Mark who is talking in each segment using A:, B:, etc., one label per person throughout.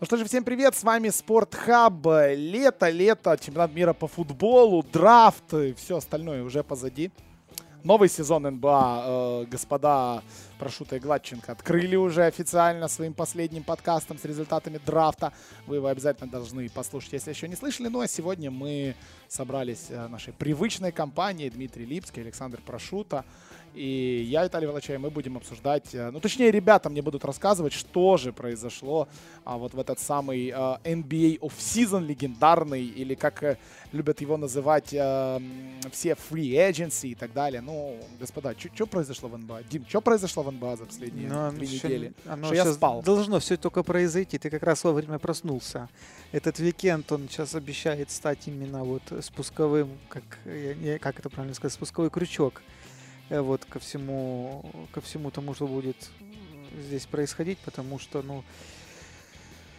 A: Ну что же, всем привет, с вами Спортхаб. Лето, лето, чемпионат мира по футболу, драфт и все остальное уже позади. Новый сезон НБА, э, господа Прошута и Гладченко открыли уже официально своим последним подкастом с результатами драфта. Вы его обязательно должны послушать, если еще не слышали. Ну а сегодня мы собрались э, нашей привычной компанией Дмитрий Липский, Александр Прошута. И я, Виталий Волочай, мы будем обсуждать, э, ну, точнее, ребята мне будут рассказывать, что же произошло а, вот в этот самый а, NBA off-season легендарный, или как а, любят его называть а, все free agency и так далее. Ну, господа, что произошло в НБА? Дим, что произошло в НБА за последние
B: Но
A: три
B: еще-
A: недели?
B: Оно
A: Что я спал.
B: Должно все только произойти. Ты как раз вовремя проснулся. Этот уикенд, он сейчас обещает стать именно вот спусковым, как, я как это правильно сказать, спусковой крючок э, вот ко всему, ко всему тому, что будет здесь происходить, потому что, ну,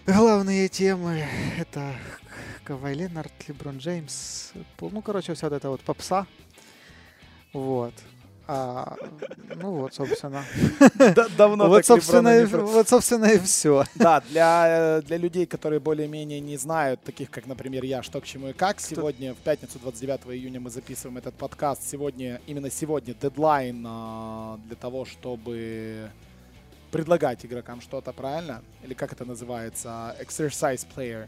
B: главные темы это Кавай Ленард, Леброн Джеймс, ну, короче, вся вот эта вот попса, вот. А, ну вот, собственно.
A: Да- Давно
B: Вот, собственно, вот, собственно, и все.
A: Да, для, для людей, которые более-менее не знают, таких как, например, я, что к чему и как, сегодня, в пятницу, 29 июня, мы записываем этот подкаст. Сегодня, именно сегодня, дедлайн а, для того, чтобы предлагать игрокам что-то, правильно? Или как это называется? Exercise player.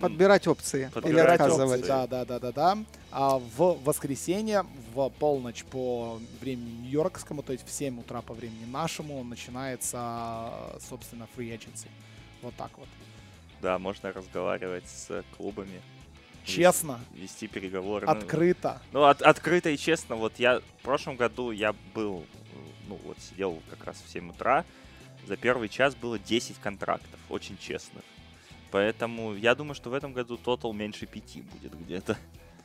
B: Подбирать опции или
C: Подбирать
B: отказывать.
C: опции.
A: Да, да, да, да, да. А в воскресенье в полночь по времени нью-йоркскому, то есть в 7 утра по времени нашему, начинается, собственно, free agency. Вот так вот.
C: Да, можно разговаривать с клубами.
A: Честно,
C: вес- Вести переговоры.
A: Открыто.
C: Ну, от- открыто и честно, вот я в прошлом году я был, ну вот сидел как раз в 7 утра, за первый час было 10 контрактов, очень честных. Поэтому я думаю, что в этом году тотал меньше пяти будет где-то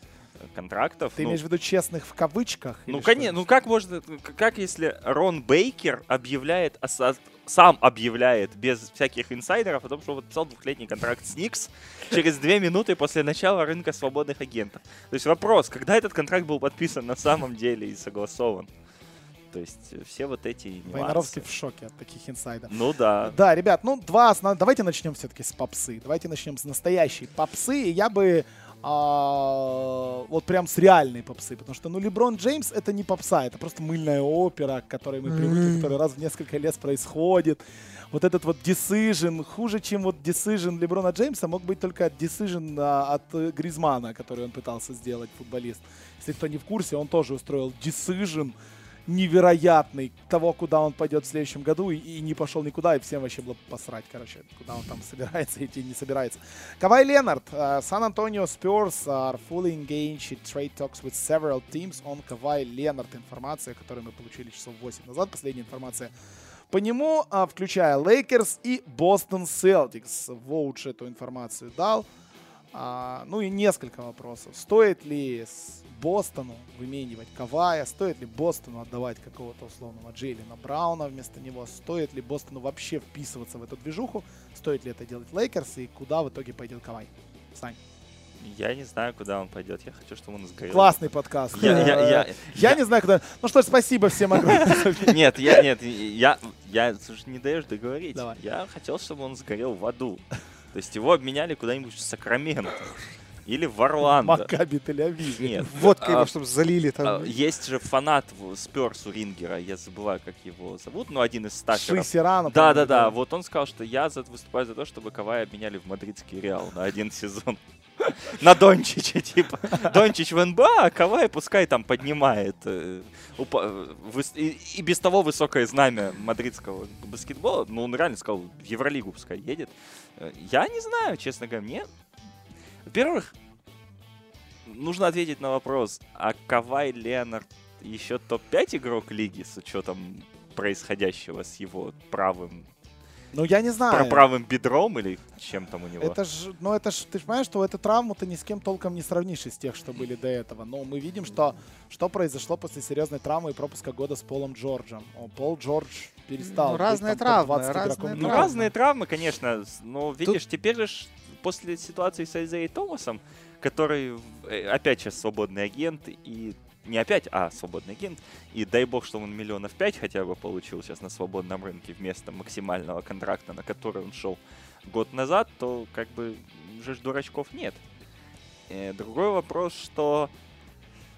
C: контрактов.
A: Ты
C: Ну,
A: имеешь в виду честных в кавычках?
C: Ну, конечно, ну как можно, как если Рон Бейкер объявляет, сам объявляет без всяких инсайдеров о том, что подписал двухлетний контракт с Никс через две минуты после начала рынка свободных агентов. То есть вопрос, когда этот контракт был подписан на самом деле и согласован? То есть э, все вот эти нюансы.
A: Войнаровский в шоке от таких инсайдов.
C: Ну да.
A: Да, ребят, ну два основ- Давайте начнем все-таки с попсы. Давайте начнем с настоящей попсы. И я бы а, вот прям с реальной попсы. Потому что, ну, Леброн Джеймс это не попса, это просто мыльная опера, к которой мы привыкли, которая раз в несколько лет происходит. Вот этот вот decision, хуже, чем вот decision Леброна Джеймса, мог быть только decision а, от э, Гризмана, который он пытался сделать, футболист. Если кто не в курсе, он тоже устроил decision невероятный того, куда он пойдет в следующем году, и, и не пошел никуда, и всем вообще было посрать, короче, куда он там собирается идти, не собирается. Kawhi Leonard, San Antonio Spurs are fully engaged in trade talks with several teams on Kawhi Leonard. Информация, которую мы получили часов 8 назад, последняя информация по нему, а, включая Лейкерс и Бостон Селтикс. Woj эту информацию дал. А, ну и несколько вопросов. Стоит ли с Бостону выменивать Кавая? Стоит ли Бостону отдавать какого-то условного Джейлина Брауна вместо него? Стоит ли Бостону вообще вписываться в эту движуху? Стоит ли это делать Лейкерс? И куда в итоге пойдет Кавай? Сань.
C: Я не знаю, куда он пойдет. Я хочу, чтобы он сгорел.
A: Классный подкаст.
C: Я, я, я,
A: Э, Я не знаю, куда... Ну что ж, спасибо всем огромное.
C: Нет, я, нет, я, я, слушай, не даешь договорить.
A: Давай.
C: Я хотел, чтобы он сгорел в аду. То есть его обменяли куда-нибудь в Сакраменто. Или в Орландо.
A: Макаби Тель-Авив.
C: Нет.
B: Водкой
C: А,
B: его, чтобы залили
C: а,
B: там.
C: Есть же фанат в Сперс у Рингера, я забываю, как его зовут, но один из стаферов.
A: Шисерана.
C: Да, да, да. Вот он сказал, что я выступаю за то, чтобы Кавай обменяли в мадридский Реал на один сезон. На Дончича, типа. Дончич в НБА, а Кавай пускай там поднимает э, э, и без того высокое знамя мадридского баскетбола. Ну, он реально сказал, в Евролигу пускай едет. Э, Я не знаю, честно говоря, мне... Во-первых, нужно ответить на вопрос, а Кавай Леонард еще топ-5 игрок лиги с учетом происходящего с его правым,
A: Ну, я не знаю.
C: про правым бедром или чем там у него?
A: Это ж, ну это ж, ты же понимаешь, что эту травму ты ни с кем толком не сравнишь из тех, что были до этого. Но мы видим, что, что произошло после серьезной травмы и пропуска года с Полом Джорджем. О, Пол Джордж перестал
B: Ну,
A: быть
B: разные
A: там
B: травмы,
A: топ-20
B: разные
A: игроком
C: Ну,
B: травмы.
C: разные травмы, конечно, но видишь, теперь же после ситуации с Айзеей Томасом, который э, опять сейчас свободный агент и не опять, а свободный агент. И дай бог, что он миллионов пять хотя бы получил сейчас на свободном рынке вместо максимального контракта, на который он шел год назад, то как бы уже ж дурачков нет. Э, другой вопрос, что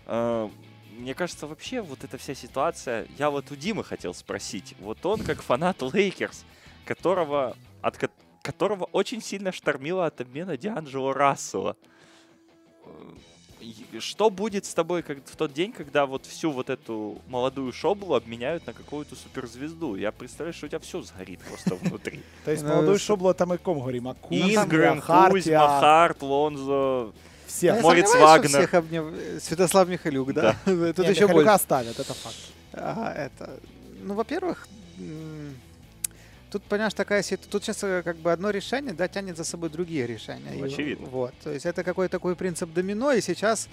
C: э, мне кажется, вообще вот эта вся ситуация, я вот у Димы хотел спросить, вот он как фанат Лейкерс, которого, от ко- которого очень сильно штормило от обмена Д'Анджело Рассела. Что будет с тобой как в тот день, когда вот всю вот эту молодую шоблу обменяют на какую-то суперзвезду? Я представляю, что у тебя все сгорит просто внутри.
A: То есть молодой
B: с-
A: Шобла там о ком говорим, а
C: Ингрэм, Кузьма, Харт, Лонзо.
A: всех.
B: Я
C: Морец Вагнер.
B: всех обнев- э, Святослав Михайлюк, да? Тут
A: Не,
B: еще
A: Михайлюка
B: больше.
A: оставят, это факт.
B: А, это, ну, во-первых, тут, понимаешь, такая ситуация, тут сейчас как бы одно решение, да, тянет за собой другие решения.
C: Ну,
B: И
C: очевидно.
B: Вот, то есть это какой-то такой принцип домино, и сейчас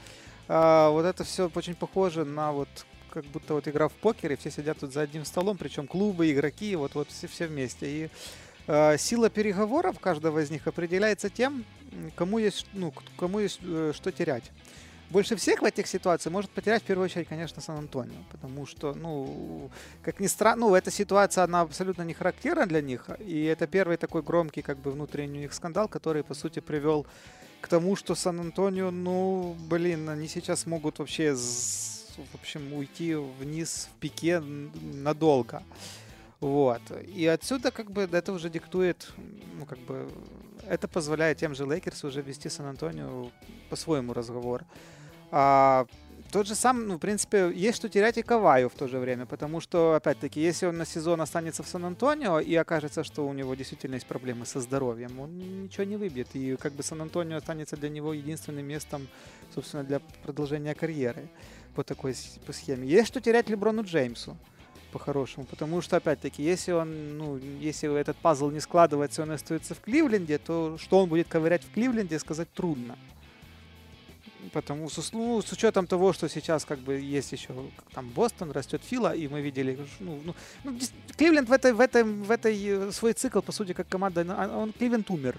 B: а, вот это все очень похоже на вот как будто вот игра в покер, и все сидят тут за одним столом, причем клубы, игроки, вот, вот все, все вместе. И а, сила переговоров каждого из них определяется тем, кому есть, ну, кому есть э, что терять. Больше всех в этих ситуациях может потерять в первую очередь, конечно, Сан-Антонио, потому что, ну, как ни странно, ну, эта ситуация, она абсолютно не характерна для них, и это первый такой громкий, как бы, внутренний у них скандал, который, по сути, привел к тому, что Сан-Антонио, ну, блин, они сейчас могут вообще, в общем, уйти вниз в пике надолго. Вот. И отсюда, как бы, это уже диктует, ну, как бы, это позволяет тем же Лейкерс уже вести Сан-Антонио по-своему разговор. А, тот же сам, ну, в принципе, есть что терять и Каваю в то же время, потому что, опять-таки, если он на сезон останется в Сан-Антонио и окажется, что у него действительно есть проблемы со здоровьем, он ничего не выбьет. И как бы Сан-Антонио останется для него единственным местом, собственно, для продолжения карьеры по такой по схеме. Есть что терять Леброну Джеймсу по-хорошему, потому что, опять-таки, если он, ну, если этот пазл не складывается, и он остается в Кливленде, то что он будет ковырять в Кливленде, сказать трудно. Потому с- ну, с учетом того, что сейчас как бы есть еще там Бостон, растет Фила, и мы видели, ну, ну, ну, Кливленд в этой, в этой, в этой э, свой цикл, по сути, как команда, он Кливленд умер.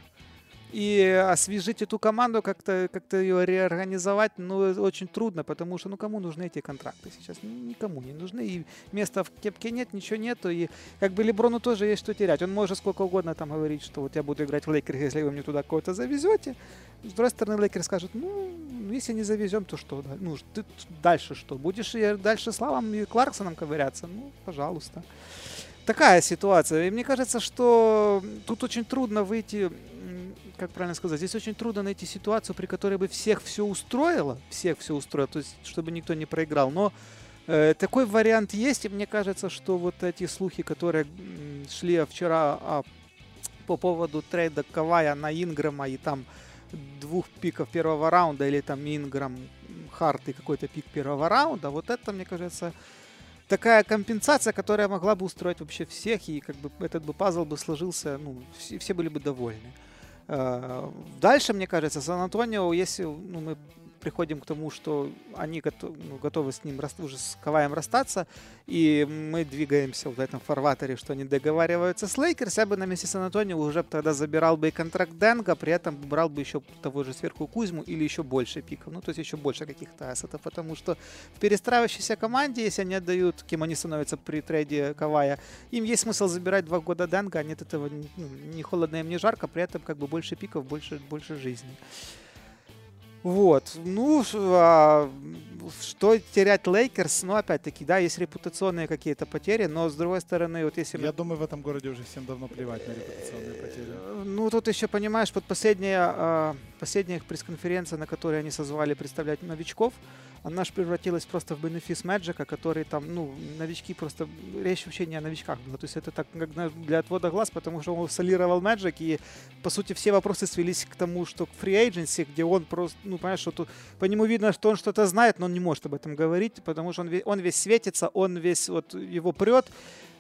B: И освежить эту команду, как-то как ее реорганизовать, ну, очень трудно, потому что, ну, кому нужны эти контракты сейчас? Никому не нужны, и места в кепке нет, ничего нету, и как бы Леброну тоже есть что терять. Он может сколько угодно там говорить, что вот я буду играть в Лейкерс, если вы мне туда кого-то завезете. С другой стороны, Лейкерс скажет, ну, ну, если не завезем, то что? Ну, ты дальше что? Будешь дальше с Лавом и Кларксоном ковыряться? Ну, пожалуйста. Такая ситуация. И мне кажется, что тут очень трудно выйти, как правильно сказать, здесь очень трудно найти ситуацию, при которой бы всех все устроило, всех все устроило, то есть чтобы никто не проиграл. Но э, такой вариант есть, и мне кажется, что вот эти слухи, которые шли вчера а, по поводу трейда Кавая на Инграма и там двух пиков первого раунда, или там Инграм, Харт и какой-то пик первого раунда, вот это, мне кажется, такая компенсация, которая могла бы устроить вообще всех, и как бы этот бы пазл бы сложился, ну, все, все были бы довольны. Э, Дальше, мне кажется, Сан-Антонио, если ну, мы приходим к тому, что они готовы, ну, готовы с ним уже с Каваем расстаться, и мы двигаемся в этом фарватере, что они договариваются с Лейкерс, я бы на месте Сан-Антонио уже б тогда забирал бы и контракт Денга, при этом брал бы еще того же сверху Кузьму или еще больше пиков, ну то есть еще больше каких-то ассетов, потому что в перестраивающейся команде, если они отдают, кем они становятся при трейде Кавая, им есть смысл забирать два года Денга, а нет этого ну, ни холодно им, ни жарко, при этом как бы больше пиков, больше, больше жизни. Вот, ну, а, что терять Лейкерс, ну, опять-таки, да, есть репутационные какие-то потери, но, с другой стороны, вот если
A: Я думаю, в этом городе уже всем давно плевать на репутационные потери.
B: Э, Ну, тут еще, понимаешь, под последняя, а, последняя пресс-конференция, на которой они созвали представлять новичков, она же превратилась просто в бенефис Мэджика, который там, ну, новички просто... Речь вообще не о новичках была. То есть это так как для отвода глаз, потому что он солировал Мэджик, и, по сути, все вопросы свелись к тому, что к free agency, где он просто, ну, понимаешь, что тут по нему видно, что он что-то знает, но он не может об этом говорить, потому что он, он весь светится, он весь, вот, его прет,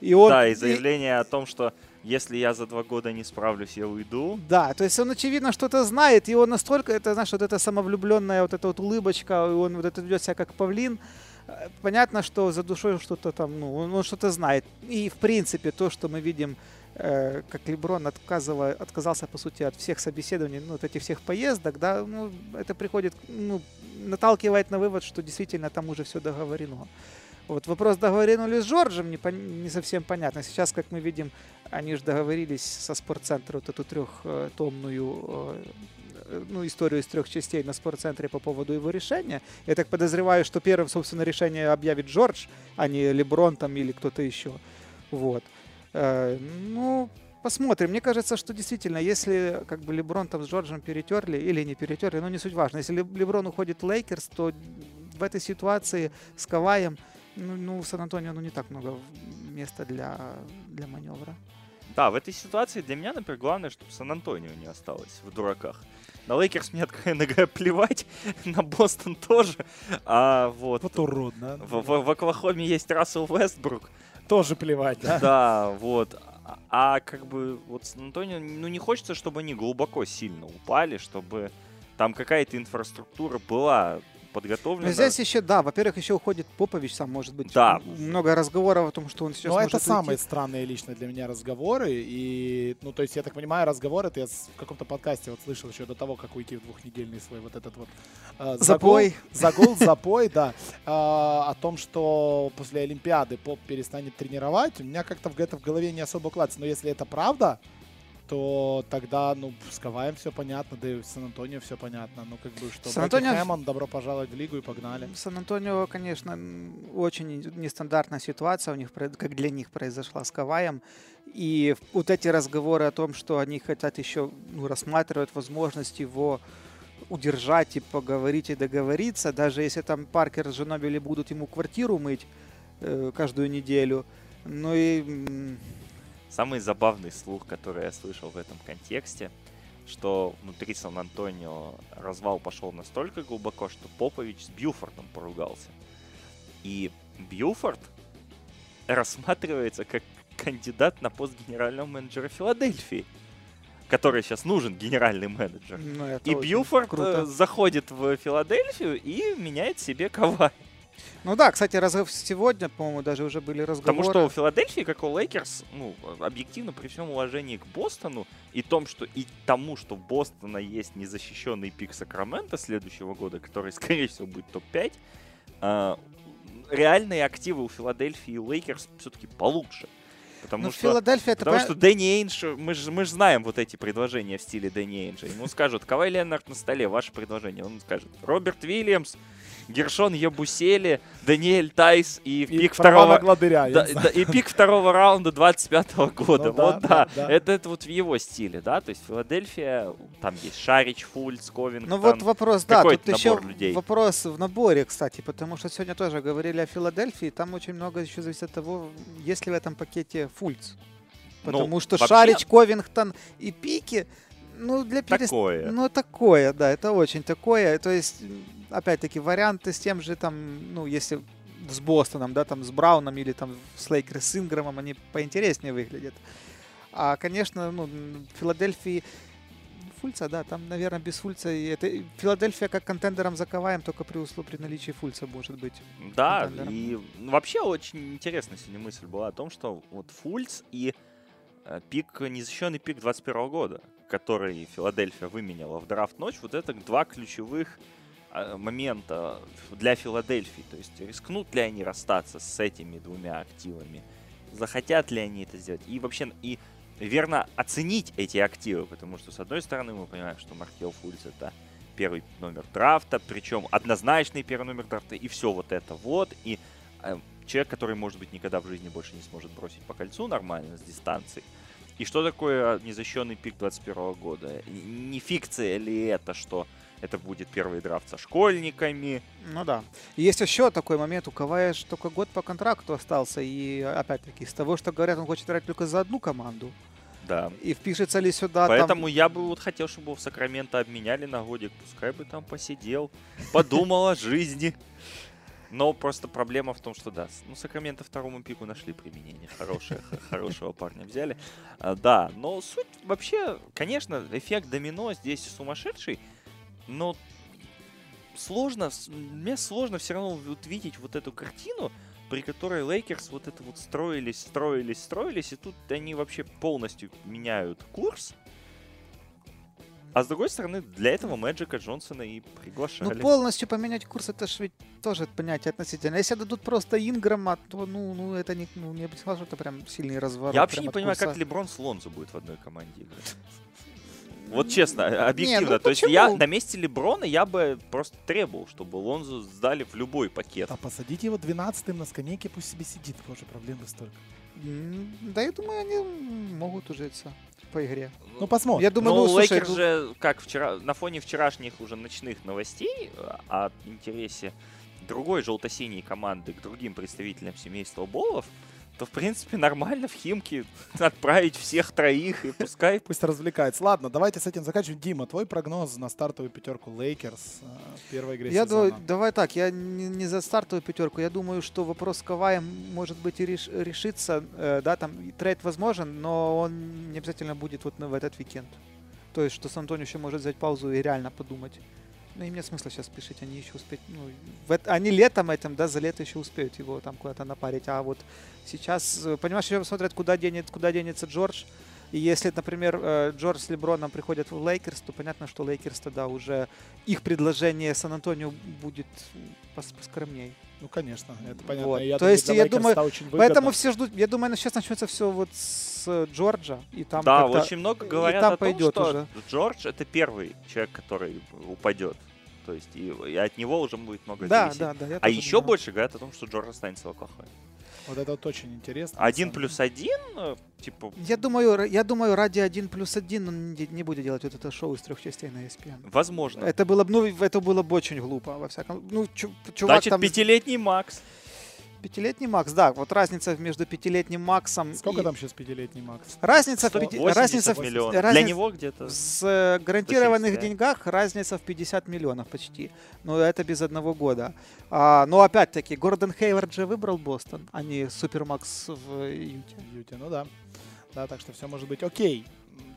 B: и он...
C: Да, и заявление о том, что если я за два года не справлюсь, я уйду.
B: Да, то есть он, очевидно, что-то знает, и он настолько, это, знаешь, вот эта самовлюбленная вот эта вот улыбочка, и он вот это ведет себя как павлин. Э, Понятно, что за душой что-то там, ну, он, он что-то знает. И, в принципе, то, что мы видим, э, как Леброн отказывая, отказался, по сути, от всех собеседований, ну, от этих всех поездок, да, ну, это приходит, ну, наталкивает на вывод, что действительно там уже все договорено. Вот вопрос, договорено ли с Джорджем, не, пон- не совсем понятно. Сейчас, как мы видим, они же договорились со спортцентром вот эту трехтомную э, ну, историю из трех частей на спортцентре по поводу его решения. Я так подозреваю, что первым, собственно, решение объявит Джордж, а не Леброн там или кто-то еще. Вот. Э, ну, посмотрим. Мне кажется, что действительно, если как бы Леброн там с Джорджем перетерли или не перетерли, ну не суть важно. Если Леброн уходит в Лейкерс, то в этой ситуации с Каваем, ну, ну в Сан-Антонио ну, не так много места для, для маневра.
C: Да, в этой ситуации для меня, например, главное, чтобы Сан-Антонио не осталось в дураках. На Лейкерс мне, откровенно говоря, плевать, на Бостон тоже. А вот...
A: Вот уродно.
C: В, в, в Оклахоме есть Рассел Вестбрук.
A: Тоже плевать, да?
C: Да, вот. А, а как бы вот Сан-Антонио, ну не хочется, чтобы они глубоко сильно упали, чтобы там какая-то инфраструктура была подготовлено.
B: Но здесь еще, да, во-первых, еще уходит Попович, сам может быть
C: да.
B: много разговоров о том, что он сейчас
A: Но
B: может
A: это
B: уйти.
A: самые странные лично для меня разговоры. И, ну, то есть, я так понимаю, разговоры, это я в каком-то подкасте вот слышал еще до того, как уйти в двухнедельный свой вот этот вот
B: э, запой.
A: Загул, запой, да. Э, о том, что после Олимпиады Поп перестанет тренировать, у меня как-то в это в голове не особо укладывается. Но если это правда, то тогда, ну, с Каваем все понятно, да и в Сан-Антонио все понятно. Ну, как бы, что Сан-Антонио... Хэммон, добро пожаловать в лигу и погнали.
B: Сан-Антонио, конечно, очень нестандартная ситуация у них, как для них произошла с Каваем. И вот эти разговоры о том, что они хотят еще ну, рассматривать возможность его удержать и поговорить и договориться, даже если там Паркер с Женобили будут ему квартиру мыть э, каждую неделю. Ну и
C: Самый забавный слух, который я слышал в этом контексте, что внутри Сан-Антонио развал пошел настолько глубоко, что Попович с Бьюфордом поругался. И Бьюфорд рассматривается как кандидат на пост генерального менеджера Филадельфии который сейчас нужен генеральный менеджер. Ну, и Бьюфорд круто. Э, заходит в Филадельфию и меняет себе Кавай.
B: Ну да, кстати, раз... сегодня, по-моему, даже уже были разговоры.
C: Потому что у Филадельфии, как у Лейкерс, ну, объективно, при всем уважении к Бостону и том, что и тому, что у Бостона есть незащищенный пик Сакрамента следующего года, который, скорее всего, будет топ-5, э, реальные активы у Филадельфии и Лейкерс все-таки получше. Потому
B: ну,
C: что,
B: Филадельфия
C: потому это... что Дэнни Эйнш, мы же мы ж знаем вот эти предложения в стиле Дэнни Эйнша. Ему скажут, Кавай Ленард на столе, ваше предложение. Он скажет, Роберт Вильямс, Гершон Ябусели, Даниэль Тайс и, и пик второго...
A: Гладыря,
C: да, да, и пик второго раунда 25 -го года. Ну, вот да, да. да. Это, это вот в его стиле, да, то есть Филадельфия, там есть Шарич, Фульц, Ковингтон.
B: Ну вот вопрос, да, тут еще людей. вопрос в наборе, кстати, потому что сегодня тоже говорили о Филадельфии, там очень много еще зависит от того, есть ли в этом пакете Фульц. Ну, потому ну, что вообще... Шарич, Ковингтон и Пики, ну, для перест...
C: Такое.
B: Ну, такое, да, это очень такое. То есть опять-таки, варианты с тем же, там, ну, если с Бостоном, да, там, с Брауном или там с Лейкерс с Инграмом, они поинтереснее выглядят. А, конечно, ну, в Филадельфии Фульца, да, там, наверное, без Фульца. Это Филадельфия как контендер с Каваем, только при условии при наличии Фульца может быть.
C: Да, и ну, вообще очень интересная сегодня мысль была о том, что вот Фульц и э, пик, незащищенный пик 21 года, который Филадельфия выменяла в драфт ночь, вот это два ключевых момента для Филадельфии. То есть рискнут ли они расстаться с этими двумя активами, захотят ли они это сделать, и вообще и верно оценить эти активы, потому что с одной стороны мы понимаем, что Маркел Фульц это первый номер драфта, причем однозначный первый номер драфта, и все вот это вот, и э, человек, который, может быть, никогда в жизни больше не сможет бросить по кольцу нормально с дистанции. И что такое незащищенный пик 21 года? Не фикция ли это, что это будет первый драфт со школьниками.
B: Ну да. Есть еще такой момент, у же только год по контракту остался. И опять-таки, из того, что говорят, он хочет играть только за одну команду.
C: Да.
B: И впишется ли сюда
C: Поэтому
B: там...
C: я бы вот хотел, чтобы его в Сакраменто обменяли на годик. Пускай бы там посидел, подумал о жизни. Но просто проблема в том, что да, ну Сакраменто второму пику нашли применение. Хорошее, хорошего парня взяли. А, да, но суть вообще, конечно, эффект домино здесь сумасшедший но сложно, мне сложно все равно вот видеть вот эту картину, при которой Лейкерс вот это вот строились, строились, строились, и тут они вообще полностью меняют курс. А с другой стороны, для этого Мэджика Джонсона и
B: Ну,
C: приглашали.
B: полностью поменять курс, это ж ведь тоже понятие относительно. Если дадут просто Инграма, то, ну, ну это не, ну, не сказал, что это прям сильный разворот.
C: Я вообще не понимаю,
B: курса.
C: как Леброн с Лонзо будет в одной команде играть. Вот честно, объективно.
B: ну
C: То есть я на месте Леброна я бы просто требовал, чтобы Лонзо сдали в любой пакет.
A: А посадите его 12-м на скамейке, пусть себе сидит. Боже, проблемы столько.
B: Да, я думаю, они могут ужиться по игре.
A: Ну, посмотрим.
B: Я думаю,
C: ну,
B: ну, слушай,
C: Лейкерс
B: ну-
C: же, как вчера, на фоне вчерашних уже ночных новостей э, о интересе другой желто-синей команды к другим представителям семейства Болов, то, в принципе, нормально в Химки отправить всех троих и пускай
A: Пусть развлекается. Ладно, давайте с этим заканчиваем. Дима, твой прогноз на стартовую пятерку Лейкерс э, в первой игре
B: Я
A: сезона?
B: думаю, давай так, я не, не за стартовую пятерку. Я думаю, что вопрос с Каваем может быть и реш- решится. Э, да, там трейд возможен, но он не обязательно будет вот в этот уикенд. То есть, что Сан-Антонио еще может взять паузу и реально подумать. Ну, им нет смысла сейчас спешить, они еще успеют. Ну, в эт- они летом этим, да, за лето еще успеют его там куда-то напарить. А вот сейчас, э, понимаешь, еще смотрят, куда, денет, куда денется Джордж. И если, например, э, Джордж с Леброном приходят в Лейкерс, то понятно, что Лейкерс тогда уже их предложение Сан-Антонио будет пос- поскромней.
A: Ну, конечно, это понятно.
B: Вот.
A: И Я
B: То
A: думаю,
B: есть, я
A: Лейкерс
B: думаю,
A: это очень выгодно.
B: Поэтому все ждут. Я думаю, сейчас начнется все вот с э, Джорджа. И там
C: да, очень много
B: и
C: говорят
B: там
C: о том,
B: пойдет
C: что
B: уже.
C: Джордж это первый человек, который упадет. То есть и, и от него уже будет много
B: Да,
C: зависеть.
B: да, да.
C: А еще
B: думаю.
C: больше говорят о том, что Джордж останется в Оклахоме.
A: Вот это вот очень интересно.
C: Один плюс один, э, типа,
B: Я думаю, я думаю, ради 1 плюс 1 он не, не будет делать вот это шоу из трех частей на ESPN.
C: возможно.
B: Это было бы, ну, это было бы очень глупо, во всяком. Ну, чу- чувак
C: Значит,
B: там
C: пятилетний Макс.
B: Пятилетний Макс, да, вот разница между пятилетним Максом
A: Сколько
B: и-
A: там сейчас пятилетний Макс?
B: Разница в, пяти-
C: 180
B: разница в,
C: миллионов. Для
B: разница-
C: него где-то.
B: в э, гарантированных
C: 170, да.
B: деньгах разница в 50 миллионов почти. Но это без одного года. А, но опять-таки, Гордон Хейвард же выбрал Бостон, а не Супермакс в Юте.
A: В Юте, ну да. Да, так что все может быть окей.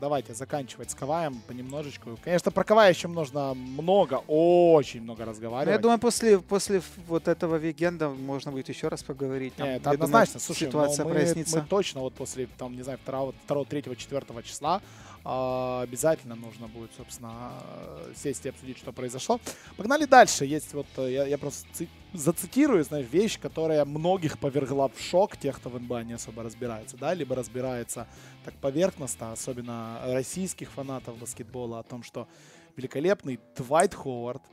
A: Давайте заканчивать с Каваем понемножечку. Конечно, про Кавая еще нужно много, очень много
B: Ну,
A: разговаривать.
B: я думаю, после, после вот этого вегенда можно будет еще раз поговорить. Там,
A: Не,
B: я
A: это
B: думаю,
A: однозначно. Слушай,
B: ситуация
A: мы,
B: прояснится.
A: мы точно вот после, там, не знаю, 2, 2 3, 4 числа обязательно нужно будет, собственно, э, сесть и обсудить, что произошло. Погнали дальше. Есть вот, э, я, я просто ци- зацитирую, знаешь, вещь, которая многих повергла в шок, тех, кто в НБА не особо разбирается, да, либо разбирается так поверхностно, особенно российских фанатов баскетбола, о том, что великолепный Дуайт Ховард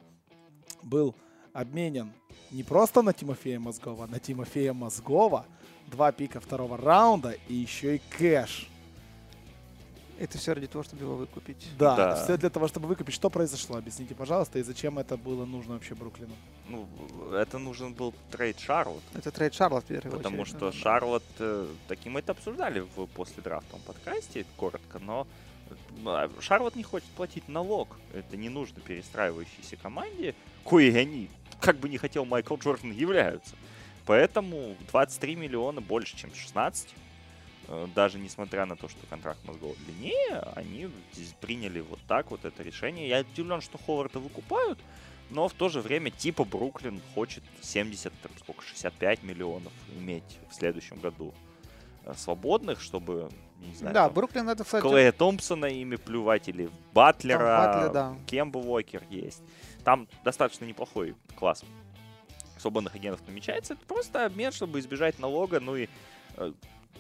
A: был обменен не просто на Тимофея Мозгова, а на Тимофея Мозгова, два пика второго раунда и еще и кэш.
B: Это все ради того, чтобы его выкупить.
A: Да,
C: Да.
A: все для того, чтобы выкупить. Что произошло? Объясните, пожалуйста, и зачем это было нужно вообще Бруклину?
C: Ну, это нужен был трейд Шарлот.
B: Это трейд Шарлот в первую
C: Потому
B: очередь.
C: что Шарлот, э, таким мы это обсуждали в последрафтовом подкасте, коротко, но э, Шарлот не хочет платить налог. Это не нужно перестраивающейся команде, кои они, как бы не хотел Майкл Джордан, являются. Поэтому 23 миллиона больше, чем 16. Э, Даже несмотря на то, что контракт мозгов длиннее, они здесь приняли вот так вот это решение. Я удивлен, что Ховарда выкупают, но в то же время типа Бруклин хочет 70, там, сколько, 65 миллионов иметь в следующем году э, свободных, чтобы, не знаю,
B: Да,
C: там,
B: Бруклин это, кстати,
C: Клея Томпсона ими плювать или Батлера,
B: Там Батлер, да.
C: Кемба Уокер есть. Там достаточно неплохой класс свободных агентов намечается. Это просто обмен, чтобы избежать налога. Ну и э,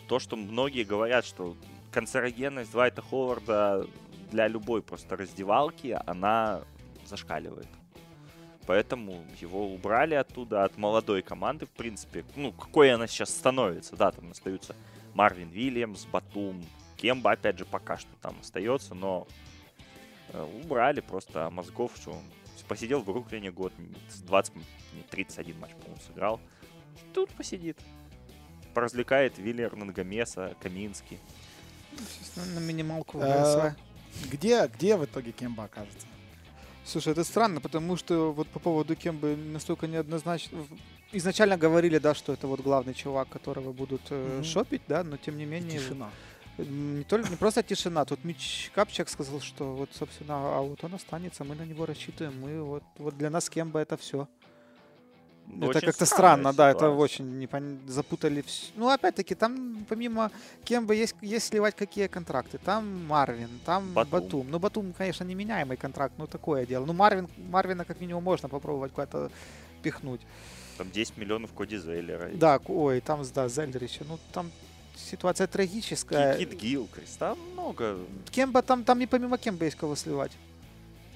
C: то, что многие говорят, что канцерогенность Двайта Ховарда для любой просто раздевалки, она зашкаливает. Поэтому его убрали оттуда от молодой команды, в принципе. Ну, какой она сейчас становится. Да, там остаются Марвин Вильямс, Батум, Кемба, опять же, пока что там остается, но э, убрали просто мозгов, что он посидел в Бруклине год, с 20, не, 31 матч, по-моему, сыграл. Тут посидит. Поразвлекает Виллер Нангамеса, Каминский.
B: Сейчас на, минималку ГСВ.
A: Где, где в итоге Кемба окажется?
B: Слушай, это странно, потому что вот по поводу Кембы настолько неоднозначно... Изначально говорили, да, что это вот главный чувак, которого будут
A: Мгм.
B: шопить, да, но тем не менее...
A: Тишина.
B: м, Не, только, не просто тишина, тут Мич Капчак сказал, что вот, собственно, а вот он останется, мы на него рассчитываем, мы вот, вот для нас Кемба это все.
C: Ну,
B: это
C: очень
B: как-то странно, да, это
C: ситуация.
B: очень непон- запутали. вс- Ну, опять-таки, там помимо Кемба есть, есть сливать какие контракты. Там Марвин, там
C: Батум.
B: Батум. Ну, Батум, конечно, неменяемый контракт, ну, такое дело. Ну, Марвин, Марвина как минимум можно попробовать куда-то пихнуть.
C: Там 10 миллионов Коди Зейлера. и
B: Да, ой, там, да, Зельдер еще. Ну, там ситуация трагическая.
C: Кит Гилкрис. Там много.
B: Кемба, там, там и помимо Кемба есть кого сливать.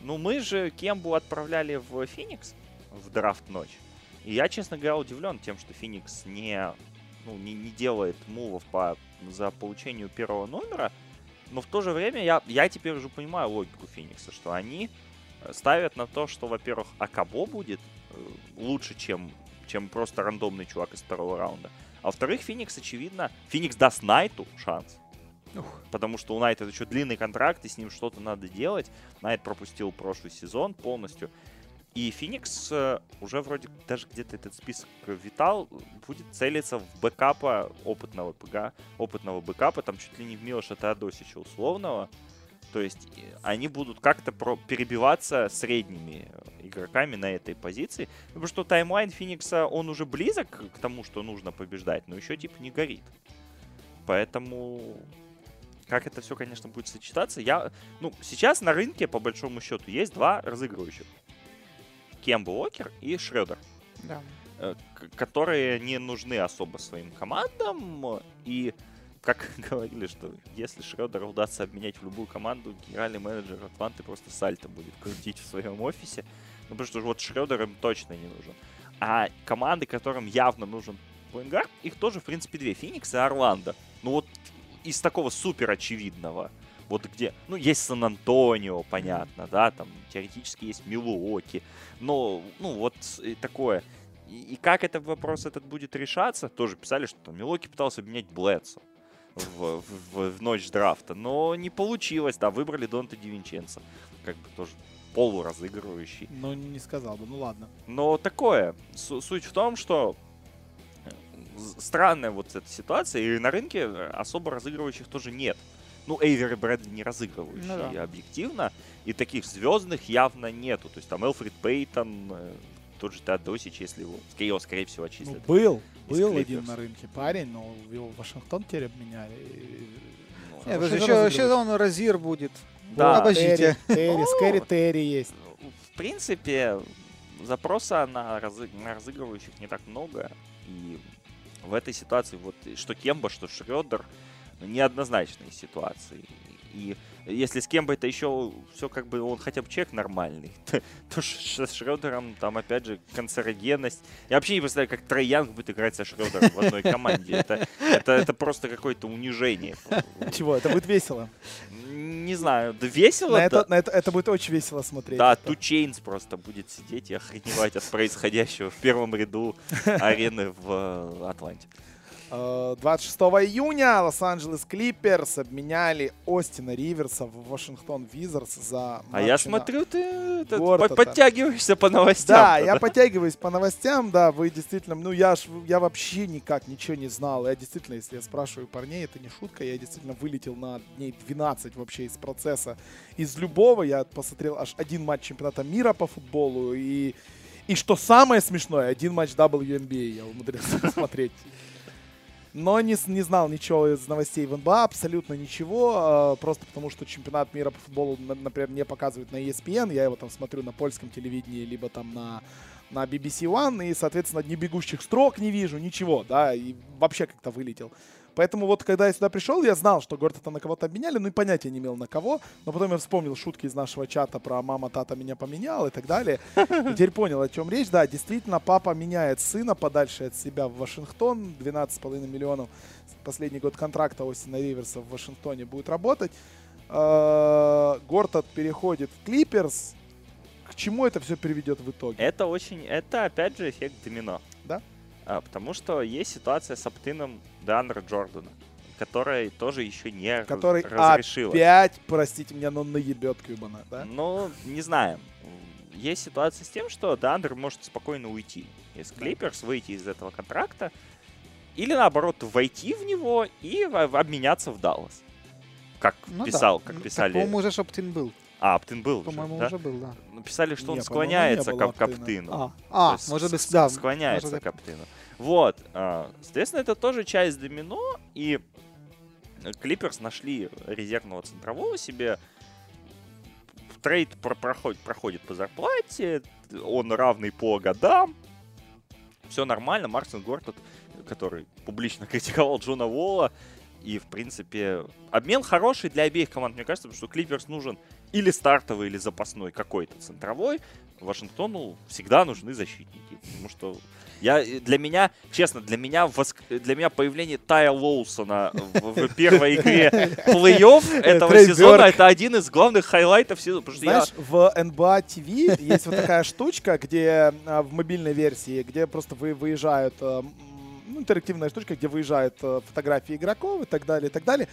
C: Ну, мы же Кембу отправляли в Феникс в драфт ночь. И я, честно говоря, удивлен тем, что Феникс не, ну, не, не делает мувов по, за получению первого номера. Но в то же время я, я теперь уже понимаю логику Феникса, что они э, ставят на то, что, во-первых, Акабо будет э, лучше, чем, чем просто рандомный чувак из второго раунда. А во-вторых, Феникс, очевидно, Феникс даст Найту шанс. Потому что у Найта еще длинный контракт, и с ним что-то надо делать. Найт пропустил прошлый сезон полностью. И Феникс э, уже вроде даже где-то этот список витал, будет целиться в бэкапа опытного ПГ, опытного бэкапа, там чуть ли не в Милоша Теодосича условного. То есть э, они будут как-то перебиваться средними э, игроками на этой позиции. Потому что таймлайн Феникса, он уже близок к тому, что нужно побеждать, но еще типа не горит. Поэтому как это все, конечно, будет сочетаться. Я, ну, сейчас на рынке, по большому счету, есть два разыгрывающих. Кемба Уокер и Шредер,
B: Да.
C: э, которые не нужны особо своим командам. И как говорили, что если Шредера удастся обменять в любую команду, генеральный менеджер Атланты просто сальто будет крутить в своем офисе. Ну, потому что вот Шредер им точно не нужен. А команды, которым явно нужен поингард, их тоже, в принципе, две. Феникс и Орландо. Ну вот из такого супер очевидного. Вот где, ну, есть Сан-Антонио, понятно, да, там теоретически есть Милуоки, но, ну, вот такое. И, и как этот вопрос этот будет решаться, тоже писали, что там Милуоки пытался обменять Блэдсо в, в- в- ночь драфта, но не получилось, да, выбрали Донта Дивинченцо, как бы тоже полуразыгрывающий.
A: Ну, не сказал бы, ну ладно.
C: Но такое. Су- Суть в том, что э, странная вот эта ситуация, и на рынке особо разыгрывающих тоже нет. Ну, Эйвер и Брэдли не разыгрывающие,
B: Ну да.
C: объективно. И таких звездных явно нету. То есть там Элфрид Пейтон, э, тот же Теодосич, если его, скорее, его, скорее всего,
A: Ну,
C: отчислят.
A: был,
C: из
A: был
C: Clippers.
A: один на рынке парень, но его в Вашингтон теперь обменяли.
C: Ну,
B: Нет, даже еще, еще он Розир будет.
C: Да.
B: Обождите.
A: Терри, Терри,
C: Ну,
A: Скэри Терри есть.
C: в принципе, запроса на, разы- на разыгрывающих не так много. И в этой ситуации, вот что Кемба, что Шредер, неоднозначные ситуации. И если с Кембой это еще все как бы он хотя бы человек нормальный, то, то с Шредером там опять же канцерогенность. Я вообще не представляю, как Трей Янг будет играть со Шредером в одной команде. Это, это, это просто какое-то унижение.
A: Чего, это будет весело.
C: Не знаю, да весело,
A: На
C: да.
A: это, на это, это будет очень весело смотреть.
C: Да, 2 Chainz просто будет сидеть и охреневать от происходящего в первом ряду арены в э, Атланте.
A: Э, 26 июня Лос-Анджелес Клиперс обменяли Остина Риверса в Вашингтон Визарс за...
C: А я смотрю, ты под- подтягиваешься по новостям.
A: Да, я подтягиваюсь по новостям, да, вы действительно, ну я, ж, я вообще никак ничего не знал. Я действительно, если я спрашиваю парней, это не шутка, я действительно вылетел на дней 12 вообще из процесса. Из любого я посмотрел аж один матч чемпионата мира по футболу и, и что самое смешное, один матч WNBA я умудрился посмотреть. Но не, не знал ничего из новостей в НБА, абсолютно ничего, э, просто потому что чемпионат мира по футболу, на- например, не показывают на ESPN, я его там смотрю на польском телевидении, либо там на, на BBC One, и, соответственно, ни бегущих строк не вижу, ничего, да, и вообще как-то вылетел. Поэтому вот, когда я сюда пришел, я знал, что Горта на кого-то обменяли, ну и понятия не имел на кого, но потом я вспомнил шутки из нашего чата про «мама, тата меня поменял» и так далее. И теперь понял, о чем речь. Да, действительно, папа меняет сына подальше от себя в Вашингтон. 12,5 миллионов последний год контракта Остина Риверса в Вашингтоне будет работать. Э, Гортат переходит в Клиперс. К чему это все приведет в итоге?
C: Это очень, это опять же эффект домино.
A: Да.
C: А, потому что есть ситуация с оптином Деандра Джордана, которая тоже еще не
A: Который
C: разрешила.
A: опять, простите меня, но наебет Кьюбана, да?
C: Ну, не знаем. Есть ситуация с тем, что Деандер может спокойно уйти из Клиперс, выйти из этого контракта, или наоборот войти в него и в- обменяться в Даллас. Как
B: Ну да.
C: писал, как
B: Ну,
C: писали.
B: Так, по-моему, уже Шоптин был.
C: А, Аптын был
B: По-моему,
C: да?
B: уже был, да.
C: Написали, что он
A: Не, не
C: склоняется к. Аптыну.
B: А, а
C: есть
B: может быть, да.
C: Склоняется
B: может,
C: к Аптыну. Вот. а, Соответственно, это тоже часть домино, и Клиперс нашли резервного центрового себе. Трейд про- проходит, проходит по зарплате, он равный по годам. Все нормально. Марсен Гортон, который публично критиковал Джона Волла, и, в принципе, обмен хороший для обеих команд, мне кажется, потому что Клиперс нужен или стартовый, или запасной какой-то центровой. Вашингтону всегда нужны защитники, потому что я, для меня, честно, для меня, воск- для меня появление Тая Лоусона в, в первой игре плей-офф этого
B: Трей
C: сезона
B: Бёрк.
C: это один из главных highlight ов сезона. Что я-
A: Знаешь, в NBA TV есть вот такая штучка, где а, в мобильной версии, где просто вы выезжают, м, ну, интерактивная штучка, где выезжают а, фотографии игроков и так далее, и так далее.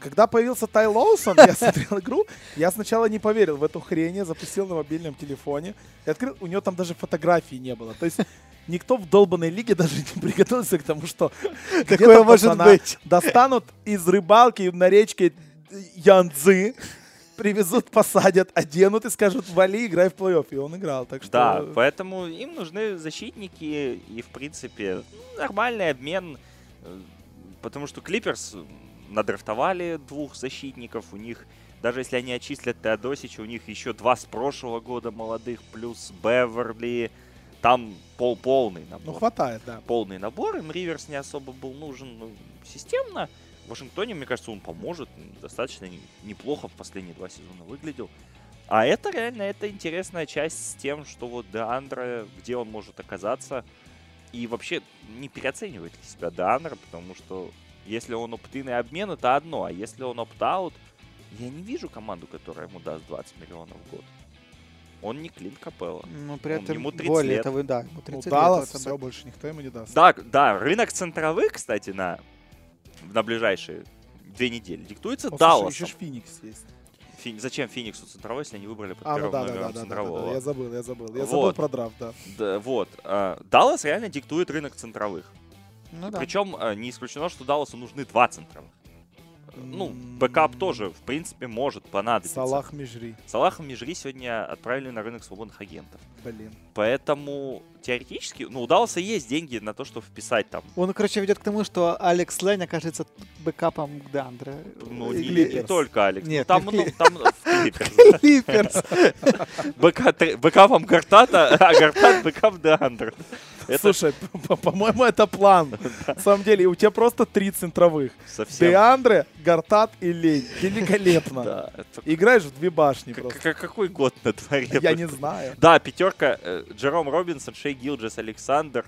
A: Когда появился Тай Лоусон, я смотрел игру, я сначала не поверил в эту хрень, я запустил на мобильном телефоне и открыл, у него там даже фотографий не было. То есть никто в долбанной лиге даже не приготовился к тому, что
B: Такое может быть.
A: достанут из рыбалки на речке Янцзы, привезут, посадят, оденут и скажут, вали, играй в плей-офф. И он играл, так что...
C: Да, поэтому им нужны защитники и, в принципе, нормальный обмен, э, потому что Клиперс надрафтовали двух защитников, у них, даже если они отчислят Теодосича, у них еще два с прошлого года молодых, плюс Беверли, там пол полный набор.
A: Ну, хватает, да.
C: полный набор, им Риверс не особо был нужен ну, системно. В Вашингтоне, мне кажется, он поможет. Достаточно не- неплохо в последние два сезона выглядел. А это реально, это интересная часть с тем, что вот Деандра, где он может оказаться. И вообще не переоценивает ли себя Деандра, потому что если он оптин и обмен, это одно. А если он опт-аут, я не вижу команду, которая ему даст 20 миллионов в год. Он не Клинт Капелла.
B: Ну, при
C: Он-
B: этом
C: ему 30
B: более
C: лет.
B: того, да, ему
A: Ну,
B: 30 лет,
A: Даллас,
B: это
A: все, больше никто ему не даст.
C: Да, да, рынок центровых, кстати, на, на ближайшие две недели диктуется
A: О, слушай,
C: Далласом.
A: еще ж Феникс есть.
C: Фи- Зачем Фениксу центровой, если они выбрали под
A: А, ну
C: первым
A: да, да,
C: номером
A: да, да, да, да,
C: центрового?
A: да, я забыл, я забыл. Я
C: Вот.
A: забыл про драфт, да.
C: Да, вот. а, Даллас реально диктует рынок центровых.
B: Ну да.
C: Причем а, не исключено, что Далласу нужны два центровых. Ну, backup тоже, в принципе, может понадобиться.
A: Салах Меджри,
C: Салаха Меджри сегодня отправили на рынок свободных агентов.
A: Блин.
C: Поэтому теоретически, ну, у Далласа есть деньги на то, чтобы вписать там
B: Он, короче, ведет к тому, что Алекс Лень окажется backup ом к Деандре.
C: Ну,
B: Э,
C: не, не только Алекс. Ну,
B: Нет,
C: там,
B: не
C: ну, там Клипперс, Backup ом Гортата, а Гортат backup Деандра. Это
A: Слушай, по- по-моему, это план. На самом деле, у тебя просто три центровых.
C: совсем...
A: Деандре, Гортат и Лень. Великолепно. Играешь в две башни просто.
C: Какой год на дворе?
A: Я не знаю.
C: Да, пятерка. Э, Джером Робинсон, Шей Гилджес, Александр,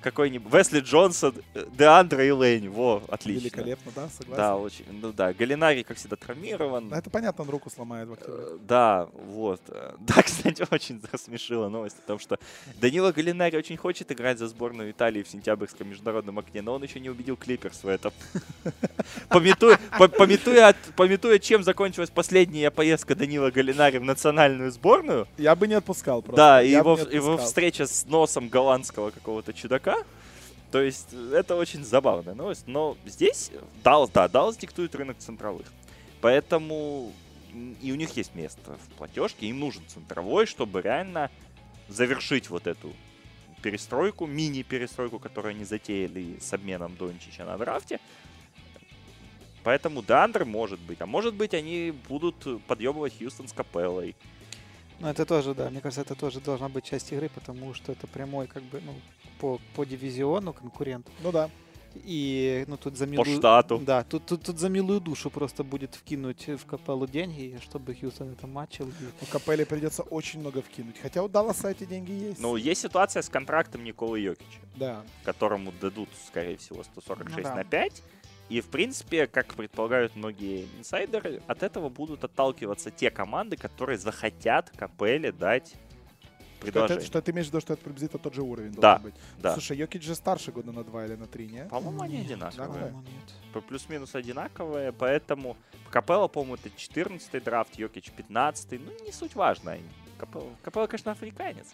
C: какой-нибудь Весли Джонсон, э, Деандра и Лень. Во, отлично.
A: Великолепно, да, согласен.
C: Да, очень. Ну да, Галлинари, как всегда, травмирован.
A: Это понятно, он руку сломает в октябре.
C: Э, Да, вот. Э, Да, кстати, очень рассмешила новость о том, что Данила Галинари очень хочет играть за сборную Италии в сентябрьском международном окне, но он еще не убедил Клиперс в этом. Пометуя, чем закончилась последняя поездка Данила Галинари в национальную сборную,
A: Я бы не отпускал просто.
C: да, и его, встреча с носом голландского какого-то чудака, то есть э, это очень забавная новость. Но здесь Даллас, да, Даллас диктует рынок центровых. Поэтому и у них есть место в платежке, им нужен центровой, чтобы реально завершить вот эту перестройку, мини-перестройку, которую они затеяли с обменом Дончича на драфте. Поэтому Дандер может быть. А может быть, они будут подъебывать Хьюстон с Капеллой.
B: Ну, это тоже, да, мне кажется, это тоже должна быть часть игры, потому что это прямой, как бы, ну, по, по дивизиону конкурент.
A: Ну да.
B: И, ну, тут за милую...
C: штату.
B: Да, тут, тут, тут за милую душу просто будет вкинуть в капеллу деньги, чтобы Хьюстон это матчил. и-
A: У Капелли придется очень много вкинуть. Хотя у Далласа эти деньги есть.
C: Ну, есть ситуация с контрактом Николы Йокича,
A: да.
C: которому дадут, скорее всего, 146
B: Ну да.
C: на 5. И, в принципе, как предполагают многие инсайдеры, от этого будут отталкиваться те команды, которые захотят Капелле дать
A: Что,
C: предложение.
A: это, что ты имеешь в виду, что это приблизительно тот же уровень
C: Да,
A: должен быть?
C: да.
A: Слушай, Йокич же старше года на два или на три, не?
C: По-моему, они одинаковые. По- Плюс-минус одинаковые, поэтому Капелла, по-моему, это 14 драфт, Йокич 15 ну, не суть важно. Капелла, Капелла, конечно, африканец.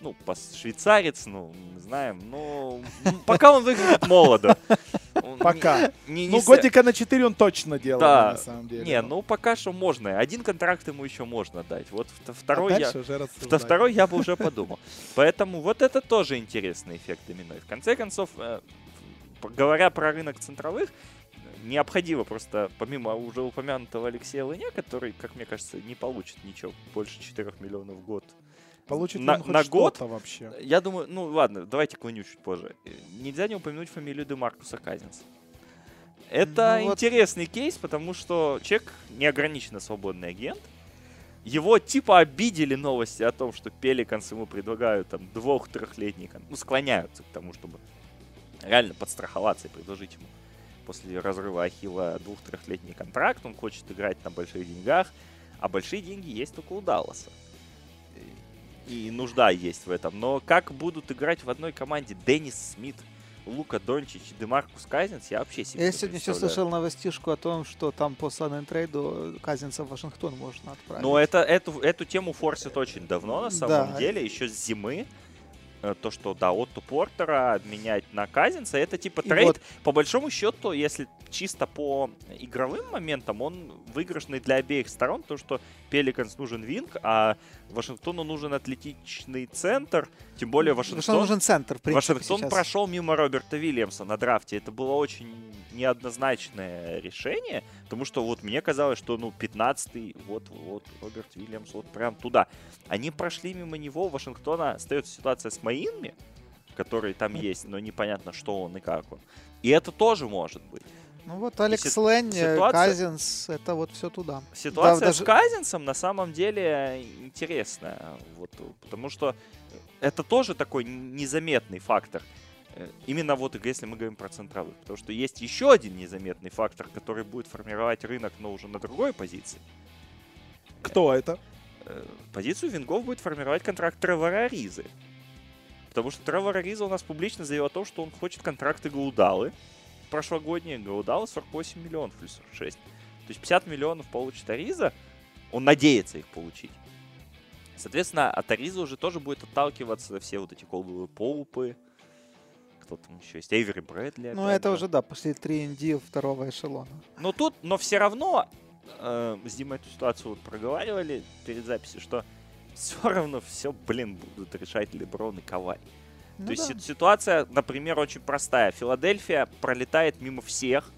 C: Ну, швейцарец, ну, не знаем, но пока он выглядит молодо. Он
A: Пока.
C: не- не
A: Ну, годика на 4 он точно делал,
C: Да.
A: на самом деле.
C: Не, ну пока что можно. Один контракт ему еще можно дать. Вот вт- второй
A: а
C: я...
A: уже.
C: Второй я бы уже подумал. Поэтому вот это тоже интересный эффект домино. И в конце концов, э, говоря про рынок центровых, необходимо просто, помимо уже упомянутого Алексея Лыня, который, как мне кажется, не получит ничего больше 4 миллионов в год.
A: Получит ли
C: на-
A: хоть
C: на год?
A: вообще?
C: Я думаю, ну ладно, давайте к Лыню чуть позже. Э, Нельзя не упомянуть фамилию Демаркуса Казинса. Это
B: Ну вот-
C: интересный кейс, потому что человек неограниченно свободный агент. Его типа обидели новости о том, что Пеликанс ему предлагают там двух-трехлетний, кон- ну склоняются к тому, чтобы реально подстраховаться и предложить ему после разрыва Ахилла двух-трехлетний контракт. Он хочет играть на больших деньгах, а большие деньги есть только у Далласа. И нужда есть в этом. Но как будут играть в одной команде Деннис Смит, Лука Дончич и Демаркус Казинс, я вообще себе
B: Я сегодня еще слышал новостишку о том, что там по сан трейду Казинца в Вашингтон можно отправить.
C: Но это, эту, эту тему форсят очень давно, на самом
B: Да.
C: деле, еще с зимы. Э, То, что, да, Отто Портера обменять на Казинца, это типа
B: И
C: трейд.
B: вот-
C: По большому счету, если чисто по игровым моментам, он выигрышный для обеих сторон, то что Пеликанс нужен винг, а Вашингтону нужен атлетичный центр, тем более
B: Потому что
C: Вашингтон...
B: нужен центр, в принципе,
C: Вашингтон
B: сейчас.
C: прошел мимо Роберта Вильямса на драфте. Это было очень неоднозначное решение, потому что вот мне казалось, что ну 15-й, вот, вот Роберт Вильямс, вот прям туда. Они прошли мимо него, у Вашингтона остается ситуация с Маинми, который там есть, но непонятно, что он и как он. И это тоже может быть.
B: Ну вот Алекс
C: си-
B: Лэнь, э,
C: ситуация-
B: Казинс, это вот все туда.
C: Ситуация
B: Да,
C: с
B: даже-
C: Казинсом на самом деле интересная, вот, потому что это тоже такой незаметный фактор. Э, Именно вот если мы говорим про центровых. Потому что есть еще один незаметный фактор, который будет формировать рынок, но уже на другой позиции.
A: Кто это?
C: Э, Позицию вингов будет формировать контракт Тревора Аризы. Потому что Тревор Ариза у нас публично заявил о том, что он хочет контракты Гаудалы. Прошлогодние Гаудалы 48 миллионов или 46. То есть 50 миллионов получит Ариза. Он надеется их получить. Соответственно, от Ариза уже тоже будет отталкиваться все вот эти колдовые поупы. Кто там еще есть? Эйвери Брэдли.
B: Ну это
C: же.
B: уже, да, после 3ND второго эшелона.
C: Но тут, но все равно э, с Димой эту ситуацию вот проговаривали перед записью, что все равно все, блин, будут решать Леброн и Кавай.
B: Ну
C: То есть
B: да.
C: си- ситуация, например, очень простая. Филадельфия пролетает мимо всех.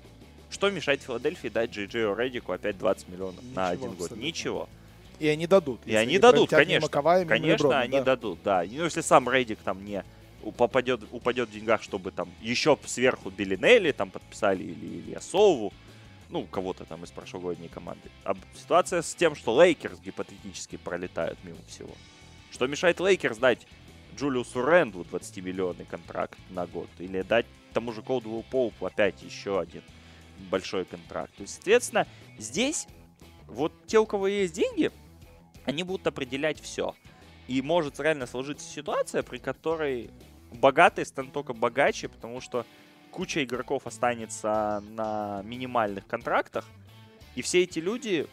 C: Что мешает Филадельфии дать Джей Джей Редику опять 20 миллионов на
A: Ничего
C: один год?
A: абсолютно.
C: Ничего.
A: И они дадут.
C: И они дадут, конечно.
A: Мимо
C: Конечно,
A: Леброна,
C: они
A: да.
C: дадут, да. Ну, если сам Редик там не попадет, упадет в деньгах, чтобы там еще сверху Белинелли там подписали или, Ильясову, ну, кого-то там из прошлогодней команды. А ситуация с тем, что Лейкерс гипотетически пролетают мимо всего. Что мешает Лейкерс дать Джулиусу Рэндлу 20-миллионный контракт на год? Или дать тому же Колдову Поупу опять еще один большой контракт? То есть, соответственно, здесь вот те, у кого есть деньги, они будут определять все. И может реально сложиться ситуация, при которой богатые станут только богаче, потому что куча игроков останется на минимальных контрактах, и все эти люди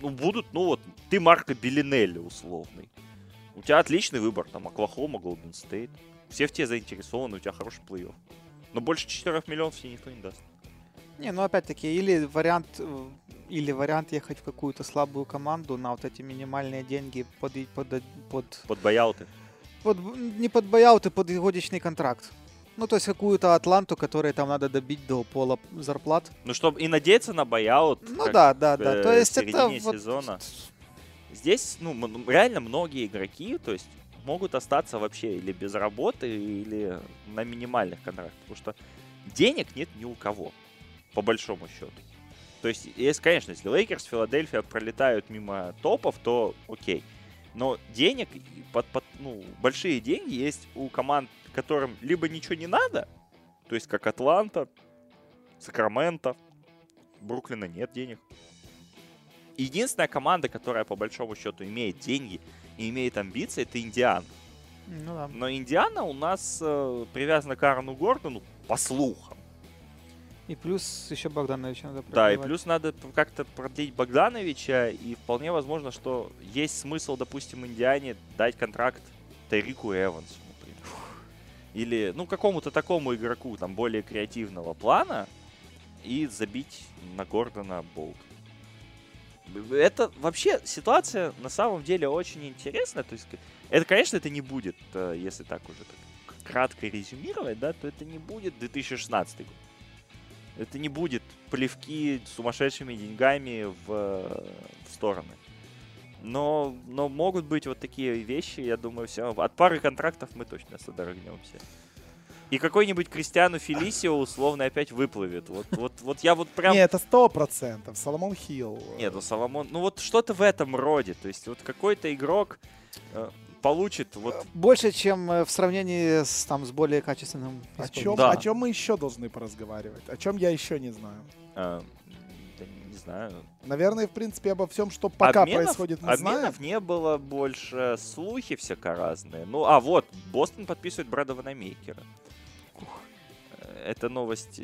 C: ну, будут, ну вот, ты Марко Белинелли условный. У тебя отличный выбор, там, Оклахома, Голден Стейт. Все в тебе заинтересованы, у тебя хороший плей-офф. Но больше 4 миллионов тебе никто не даст.
B: Не, ну опять-таки, или вариант, э, или вариант ехать в какую-то слабую команду на вот эти минимальные деньги под, под, под,
C: Под бояуты.
B: Под- не под бояуты, под годичный контракт. Ну, то есть какую-то Атланту, которой там надо добить до пола зарплат.
C: Ну, чтобы и надеяться на бояут.
B: Ну
C: как
B: да, да, да.
C: э,
B: То есть это
C: середине
B: вот-
C: сезона. Здесь, ну, реально многие игроки, то есть, могут остаться вообще или без работы, или на минимальных контрактах. Потому что денег нет ни у кого, по большому счету. То есть, если, конечно, если Лейкерс, Филадельфия пролетают мимо топов, то окей. Но денег, под, под- ну, большие деньги есть у команд, которым либо ничего не надо, то есть как Атланта, Сакраменто, Бруклина нет денег. Единственная команда, которая по большому счету имеет деньги и имеет амбиции, это Индиана.
B: Ну да.
C: Но Индиана у нас э, привязана к Аарону Гордону, по слухам.
B: И плюс еще Богдановича надо
C: Да, и
B: продлевать.
C: плюс надо как-то продлить Богдановича, и вполне возможно, что есть смысл, допустим, Индиане дать контракт Тарику Эвансу, например. или, ну, какому-то такому игроку, там, более креативного плана и забить на Гордона болт. Это вообще ситуация на самом деле очень интересная. То есть, это, конечно, это не будет, э, если так уже так кратко резюмировать, да, то это не будет 2016 год. Это не будет плевки сумасшедшими деньгами в, в стороны. Но, но могут быть вот такие вещи, я думаю, все. От пары контрактов мы точно содрогнемся. И какой-нибудь Кристиану Фелисио условно опять выплывет. Вот, вот, вот я вот прям...
A: Не, это сто процентов. Соломон Хилл.
C: Нет, ну Соломон... Ну вот что-то в этом роде. То есть вот какой-то игрок э, получит вот...
B: Больше, чем э, в сравнении с, там, с более качественным
A: О чем,
C: Да.
A: о чем мы еще должны поразговаривать? О чем я еще не знаю?
C: э, да не знаю.
A: Наверное, в принципе, обо всем, что пока
C: Обменов-
A: происходит, мы знаем.
C: Обменов не было больше, слухи всяко разные. Ну, а вот, Бостон подписывает Брэда Ванамейкера. Э, Это новость,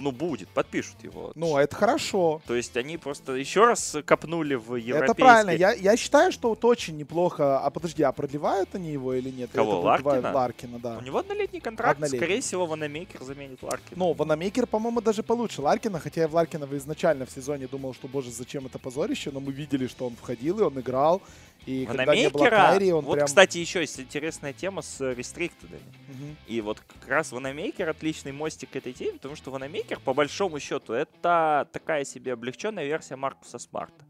C: ну, будет, подпишут его.
A: Ну, это хорошо.
C: То есть они просто еще раз копнули в европейский...
A: Это правильно. Я, я считаю, что вот очень неплохо. А подожди, а продлевают они его или нет?
C: Кого,
A: Это
C: Ларкина?
A: Ларкина, да.
C: У него однолетний контракт,
A: Однолетний.
C: скорее всего, Ванамейкер заменит Ларкина.
A: Ну, Ванамейкер, по-моему, даже получше Ларкина, хотя я в Ларкина изначально в сезоне думал, что, боже, зачем это позорище, но мы видели, что он входил, и он играл, и когда не было
C: Ванамейкера,
A: Кайри, он
C: вот,
A: прям...
C: кстати, еще есть интересная тема с э, restricted ами.
A: Мгм.
C: И вот как раз Ванамейкер отличный мостик к этой теме, потому что Ванамейкер, по большому счету, это такая себе облегченная версия Маркуса Смарта.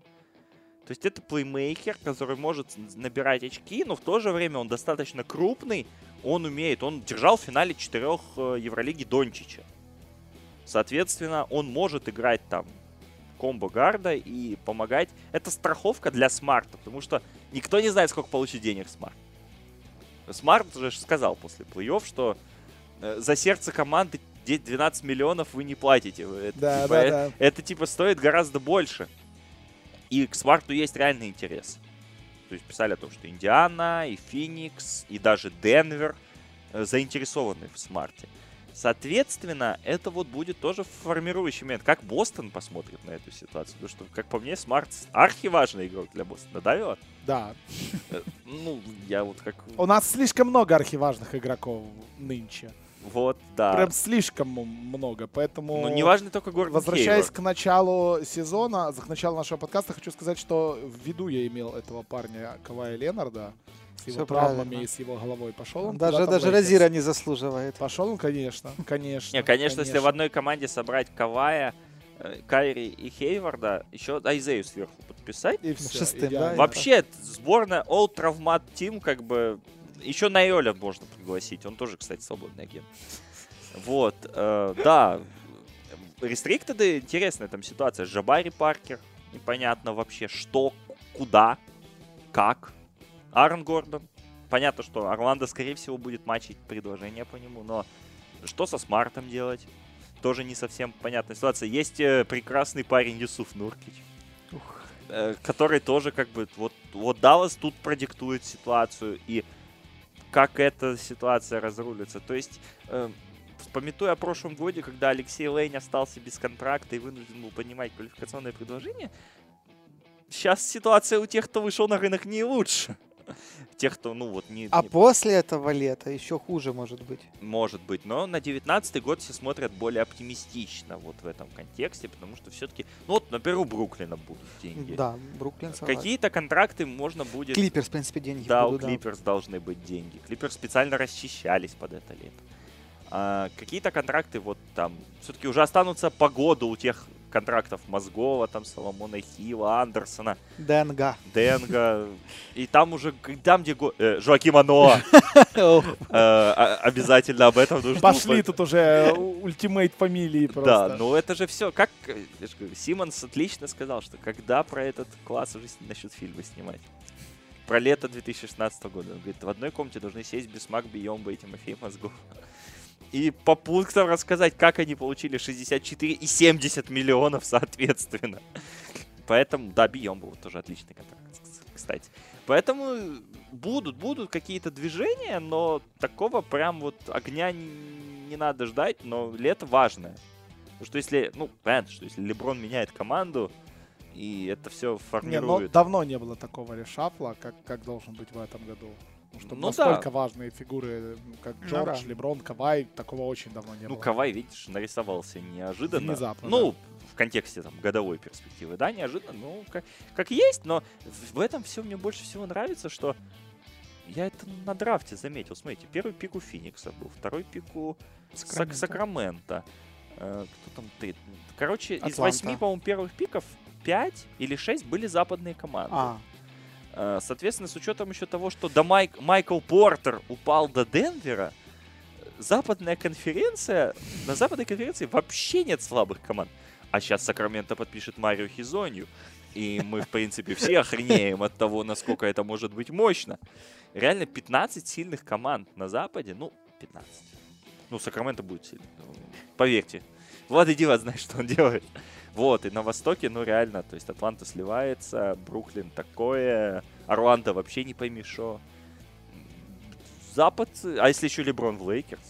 C: То есть это плеймейкер, который может набирать очки, но в то же время он достаточно крупный, он умеет, он держал в финале четырех э, Евролиги Дончича. Соответственно, он может играть там combo guard а и помогать. Это страховка для Смарта, потому что никто не знает, сколько получит денег Смарт. Смарт же сказал после плей-офф, что э, за сердце команды 12 миллионов вы не платите. Это,
A: Да,
C: типа,
A: да,
C: э-
A: да.
C: это типа стоит гораздо больше. И к Смарту есть реальный интерес. То есть писали о том, что Индиана, и Феникс, и даже Денвер э, заинтересованы в Смарте. Соответственно, это вот будет тоже формирующий момент. Как Бостон посмотрит на эту ситуацию? Потому что, как по мне, Смарт архиважный игрок для Бостона, да, Вилат?
A: Да.
C: Э, Ну, я вот как...
A: У нас слишком много архиважных игроков нынче.
C: Вот, да.
A: Прям слишком много, поэтому...
C: Ну, неважно только Гордон
A: Возвращаясь
C: Хейвард.
A: к началу сезона, к началу нашего подкаста, хочу сказать, что в виду я имел этого парня Кавая Ленарда с его
B: Всё
A: травмами
B: правильно.
A: и с его головой. Пошел он
B: Даже, даже. Розира не заслуживает.
A: Пошел он, конечно, конечно.
C: Не, конечно, если в одной команде собрать Кавая, э, Кайри и Хейварда, еще Айзею сверху подписать.
A: И все,
B: Шестым, да,
C: Вообще, сборная All Travmat Team, как бы, еще Найоля можно пригласить. Он тоже, кстати, свободный агент. Вот, э, да. Рестриктеды, интересная там ситуация. Жабари Паркер, непонятно вообще, что, куда, как. Аарон Гордон. Понятно, что Орландо, скорее всего, будет матчить предложение по нему, но что со Смартом делать? Тоже не совсем понятная ситуация. Есть э, прекрасный парень Юсуф Нуркич э, который тоже как бы вот вот Даллас тут продиктует ситуацию и как эта ситуация разрулится. То есть, э, пометуя о прошлом годе, когда Алексей Лейн остался без контракта и вынужден был поднимать квалификационное предложение, сейчас ситуация у тех, кто вышел на рынок, не лучше. Тех, кто, ну вот, не,
B: А
C: не-
B: после этого лета еще хуже может быть.
C: может быть, но на 19 год все смотрят более оптимистично вот в этом контексте, потому что все-таки, ну вот, например, у Бруклина будут деньги.
B: Да, Бруклин согласен.
C: Какие-то контракты можно будет...
B: Клиперс, в принципе, деньги
C: Да, у
B: будут, да.
C: Клиперс должны быть деньги. Клиперс специально расчищались под это лето. А, какие-то контракты вот там все-таки уже останутся по году у тех контрактов Мозгова, там Соломона Хила, Андерсона,
B: ДНГ.
C: Денга. И там уже, там, где го- э, Жоакима Ноа,
B: Ох,
C: э, а- обязательно об этом нужно
A: Пошли тут уже ультимейт фамилии
C: Да,
A: просто.
C: ну это же все. Как э, Симмонс отлично сказал, что когда про этот класс уже начнут фильмы снимать. Про лето 2016 года. Он говорит, в одной комнате должны сесть Бисмак, Биомба и Тимофей Мозгов. И по пунктам рассказать, как они получили 64 и 70 миллионов соответственно. Поэтому, да, Биомба вот тоже отличный контракт, кс- кстати. Поэтому будут, будут какие-то движения, но такого прям вот огня не, не надо ждать, но лето важное. Потому что если, ну, понятно, что если Леброн меняет команду, и это все
A: Не, ну,
C: формирует.
A: давно не было такого решафла, как, как должен быть в этом году. Ну, чтобы
C: Ну
A: настолько важные фигуры, как
B: Ну
A: Джордж,
B: да.
A: Леброн, Кавай, такого очень давно не
C: Ну,
A: было.
C: Кавай, видишь, нарисовался неожиданно.
A: Внезапно,
C: Ну, в контексте там годовой перспективы, да, неожиданно, ну, как, как есть, но в этом все мне больше всего нравится, что я это на драфте заметил. Смотрите, первый пик у Феникса был, второй пик у Сак-
B: Сакраменто.
C: Сакрамента. Э, Кто там ты? Короче, из
B: Атланта.
C: восьми, по-моему, первых пиков пять или шесть были западные команды.
B: А,
C: Соответственно, с учетом еще того, что до Майк, Майкл Портер упал до Денвера, западная конференция, на западной конференции вообще нет слабых команд. А сейчас Сакраменто подпишет Марио Хизонью. И мы, в принципе, все охренеем от того, насколько это может быть мощно. Реально 15 сильных команд на Западе. Ну, 15. Ну, Сакраменто будет сильный. ну, Поверьте. Влад Дива знает, что он делает. Вот, и на Востоке, ну, реально, то есть Атланта сливается, Бруклин такое, Орландо вообще не пойми шо. Запад, а если еще Леброн в Лейкерс?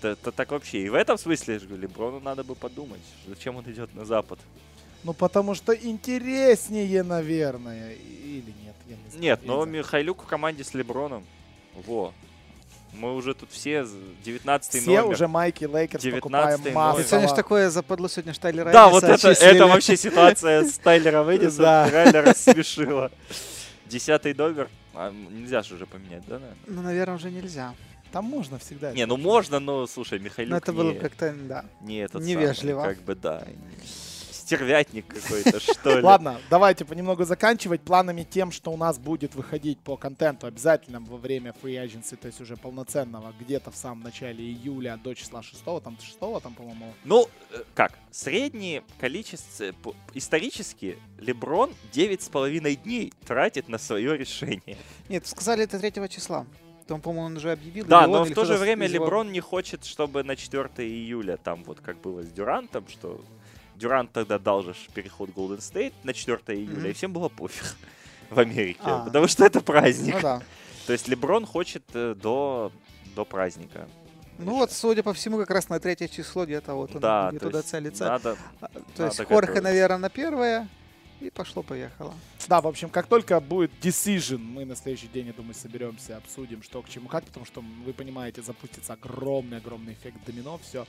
C: То, так вообще. И в этом смысле, я же говорю, Леброну надо бы подумать, зачем он идет на Запад.
A: Ну, потому что интереснее, наверное. Или нет, я не знаю.
C: Нет, но. Михайлюк в команде с Леброном. Во. Мы уже тут все 19
A: Все
C: номер.
A: уже майки Лейкерс
C: 19-й
A: покупаем.
B: Ты сегодня ж такое западло сегодня ж Тайлера
C: Да, вот это,
B: отчислили.
C: это вообще ситуация с Тайлером Эннисом
A: Да.
C: реально рассмешила. Десятый номер. А, нельзя же уже поменять, да, наверное?
B: Ну, наверное, уже нельзя.
A: Там можно всегда.
C: Не, ну можно, но слушай, Михайлюк
B: Но это
C: не,
B: было бы как-то, да.
C: не этот
B: невежливо.
C: самый, как бы, да. Стервятник какой-то, что ли.
A: Ладно, давайте понемногу заканчивать планами тем, что у нас будет выходить по контенту обязательно во время free agency, то есть уже полноценного, где-то в самом начале июля до числа 6, там 6, там, по-моему.
C: Ну, э, как, среднее количество, исторически, Леброн 9,5 дней тратит на свое решение.
B: Нет, сказали это 3 числа. Там, по-моему, он уже объявил.
C: Да,
B: или он,
C: но в то же время
B: его-
C: Леброн не хочет, чтобы на 4 июля, там вот как было с Дюрантом, что Дюрант тогда дал же ж переход в Golden State на 4 июля,
B: Мгм.
C: и всем было пофиг в Америке,
B: А.
C: потому что это праздник.
B: Ну да.
C: То есть Леброн хочет э, до, до праздника.
B: Ну вот, судя по всему, как раз на третье число где-то вот он
C: да, то
B: туда
C: есть
B: целиться.
C: надо...
B: А, То есть
C: надо
B: Хорхе,
C: готовиться.
B: наверное, на первое. И пошло-поехало.
A: Да, в общем, как только будет decision, мы на следующий день, я думаю, соберемся, обсудим, что к чему, как, потому что, вы понимаете, запустится огромный-огромный эффект домино, все,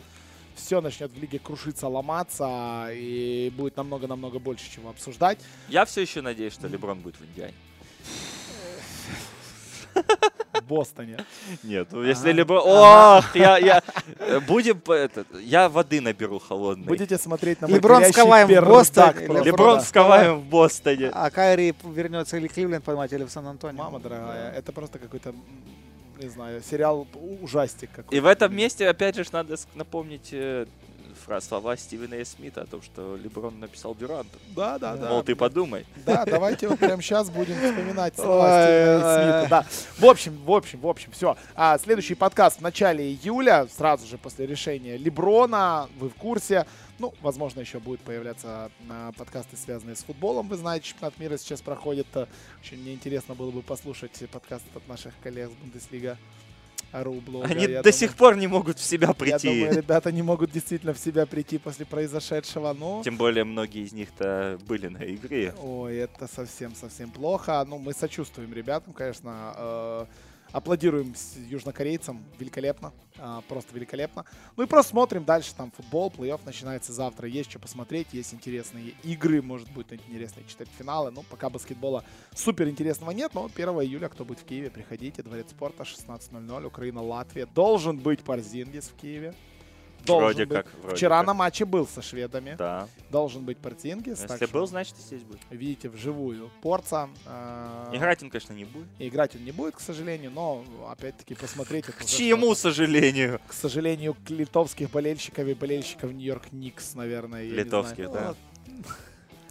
A: все начнет в лиге крушиться, ломаться, и будет намного-намного больше чего обсуждать.
C: Я все еще надеюсь, что Леброн будет в Индиане.
A: В Бостоне.
C: Нет, ну если. Леброн... Ох, я, я... Будем... это, я воды наберу холодной.
A: Будете смотреть на
B: Леброн с Каваем в Бостоне.
C: Леброн с Каваем в Бостоне.
B: А Кайри вернется или Кливленд поймать, или в Сан-Антонио.
A: Мама дорогая, это просто какой-то, не знаю, сериал ужастик какой-то.
C: И в этом месте, опять же, надо напомнить э, фра- слова Стивена И. Смита о том, что Леброн написал Дюранту.
A: Да, да, да.
C: Мол, ты подумай.
A: Да, давайте вот прямо сейчас будем вспоминать слова Стивена
B: ой.
A: Смита. Да. В общем, в общем, в общем, все. А, следующий подкаст в начале июля, сразу же после решения Леброна. Вы в курсе. Ну, возможно, еще будут появляться а, подкасты, связанные с футболом. Вы знаете, чемпионат мира сейчас проходит. А, Очень мне интересно было бы послушать подкаст от наших коллег с Бундеслига. Ру блога.
C: Они
A: Я
C: до
A: думаю-
C: сих пор не могут в себя
A: Я
C: прийти.
A: думаю, ребята не могут действительно в себя прийти после произошедшего. Но
C: Тем более, многие из них-то были на игре.
A: Ой, это совсем-совсем плохо. Ну, мы сочувствуем ребятам, конечно. Аплодируем с южнокорейцам. Великолепно. а, просто великолепно. Ну и просто смотрим дальше. Там футбол, плей-офф начинается завтра. Есть что посмотреть, есть интересные игры. Может быть, интересные читать финалы. Ну, пока баскетбола супер интересного нет. Но 1 июля, кто будет в Киеве, приходите. Дворец спорта, 16.00. Украина, Латвия. Должен быть Парзингис в Киеве. Должен
C: Вроде
A: быть.
C: как. вроде
A: Вчера
C: как.
A: на матче был со шведами.
C: Да.
A: Должен быть Парзингис. так
C: Если был, значит и здесь будет.
A: видите вживую Порца. э,
C: Играть он, конечно, не будет.
A: играть он не будет, к сожалению, но опять-таки посмотреть
C: К чьему
A: что-то.
C: сожалению?
A: К сожалению, к литовских болельщиков и болельщиков Нью-Йорк Никс, наверное.
C: Литовских, да.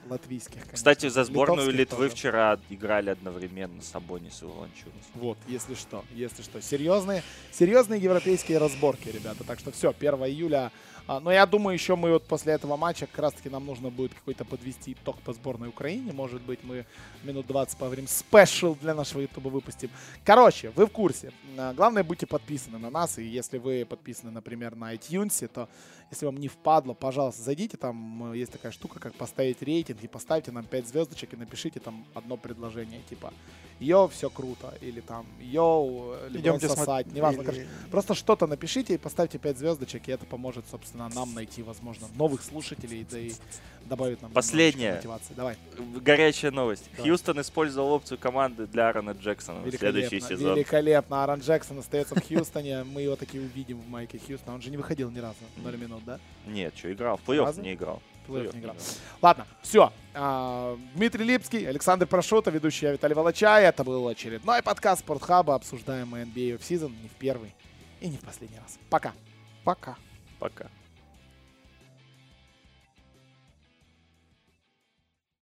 A: Латвийских, конечно.
C: Кстати, за сборную
A: Литовских
C: Литвы
A: тоже.
C: вчера играли одновременно Сабонис и Волончунас.
A: Вот, если что, если что. Серьезные, серьезные европейские разборки, ребята. Так что все, 1 июля А, но я думаю, еще мы вот после этого матча как раз-таки нам нужно будет какой-то подвести итог по сборной Украине. Может быть, мы минут 20 поговорим special для нашего ютуба выпустим. Короче, вы в курсе. А, Главное, будьте подписаны на нас. И если вы подписаны, например, на iTunes, то если вам не впадло, пожалуйста, зайдите. Там э, есть такая штука, как поставить рейтинг. И поставьте нам 5 звездочек и напишите там одно предложение. Типа, yo, все круто. Или там, yo, Леброн
B: Идемте
A: сосать.
B: смотреть.
A: Неважно, короче. Просто что-то напишите и поставьте 5 звездочек, и это поможет, собственно, нам найти, возможно, новых слушателей, да и добавит нам немножечко мотивации. Давай.
C: Горячая новость.
A: Давай.
C: Хьюстон использовал опцию команды для Аарона Джексона на следующий сезон.
A: Великолепно. Аарон Джексон остается в Хьюстоне. Мы его таки увидим в майке Хьюстона. Он же не выходил ни разу. 0 минут, да?
C: Нет, что, играл. В плей-офф не играл. Плей-офф
A: не играл. Ладно, все. Дмитрий Липский, Александр Прошута, ведущий я Виталий Волочай. Это был очередной подкаст Спортхаба. Обсуждаем мы NBA в сезон не в первый и не в последний раз. Пока.
B: Пока.
C: Пока.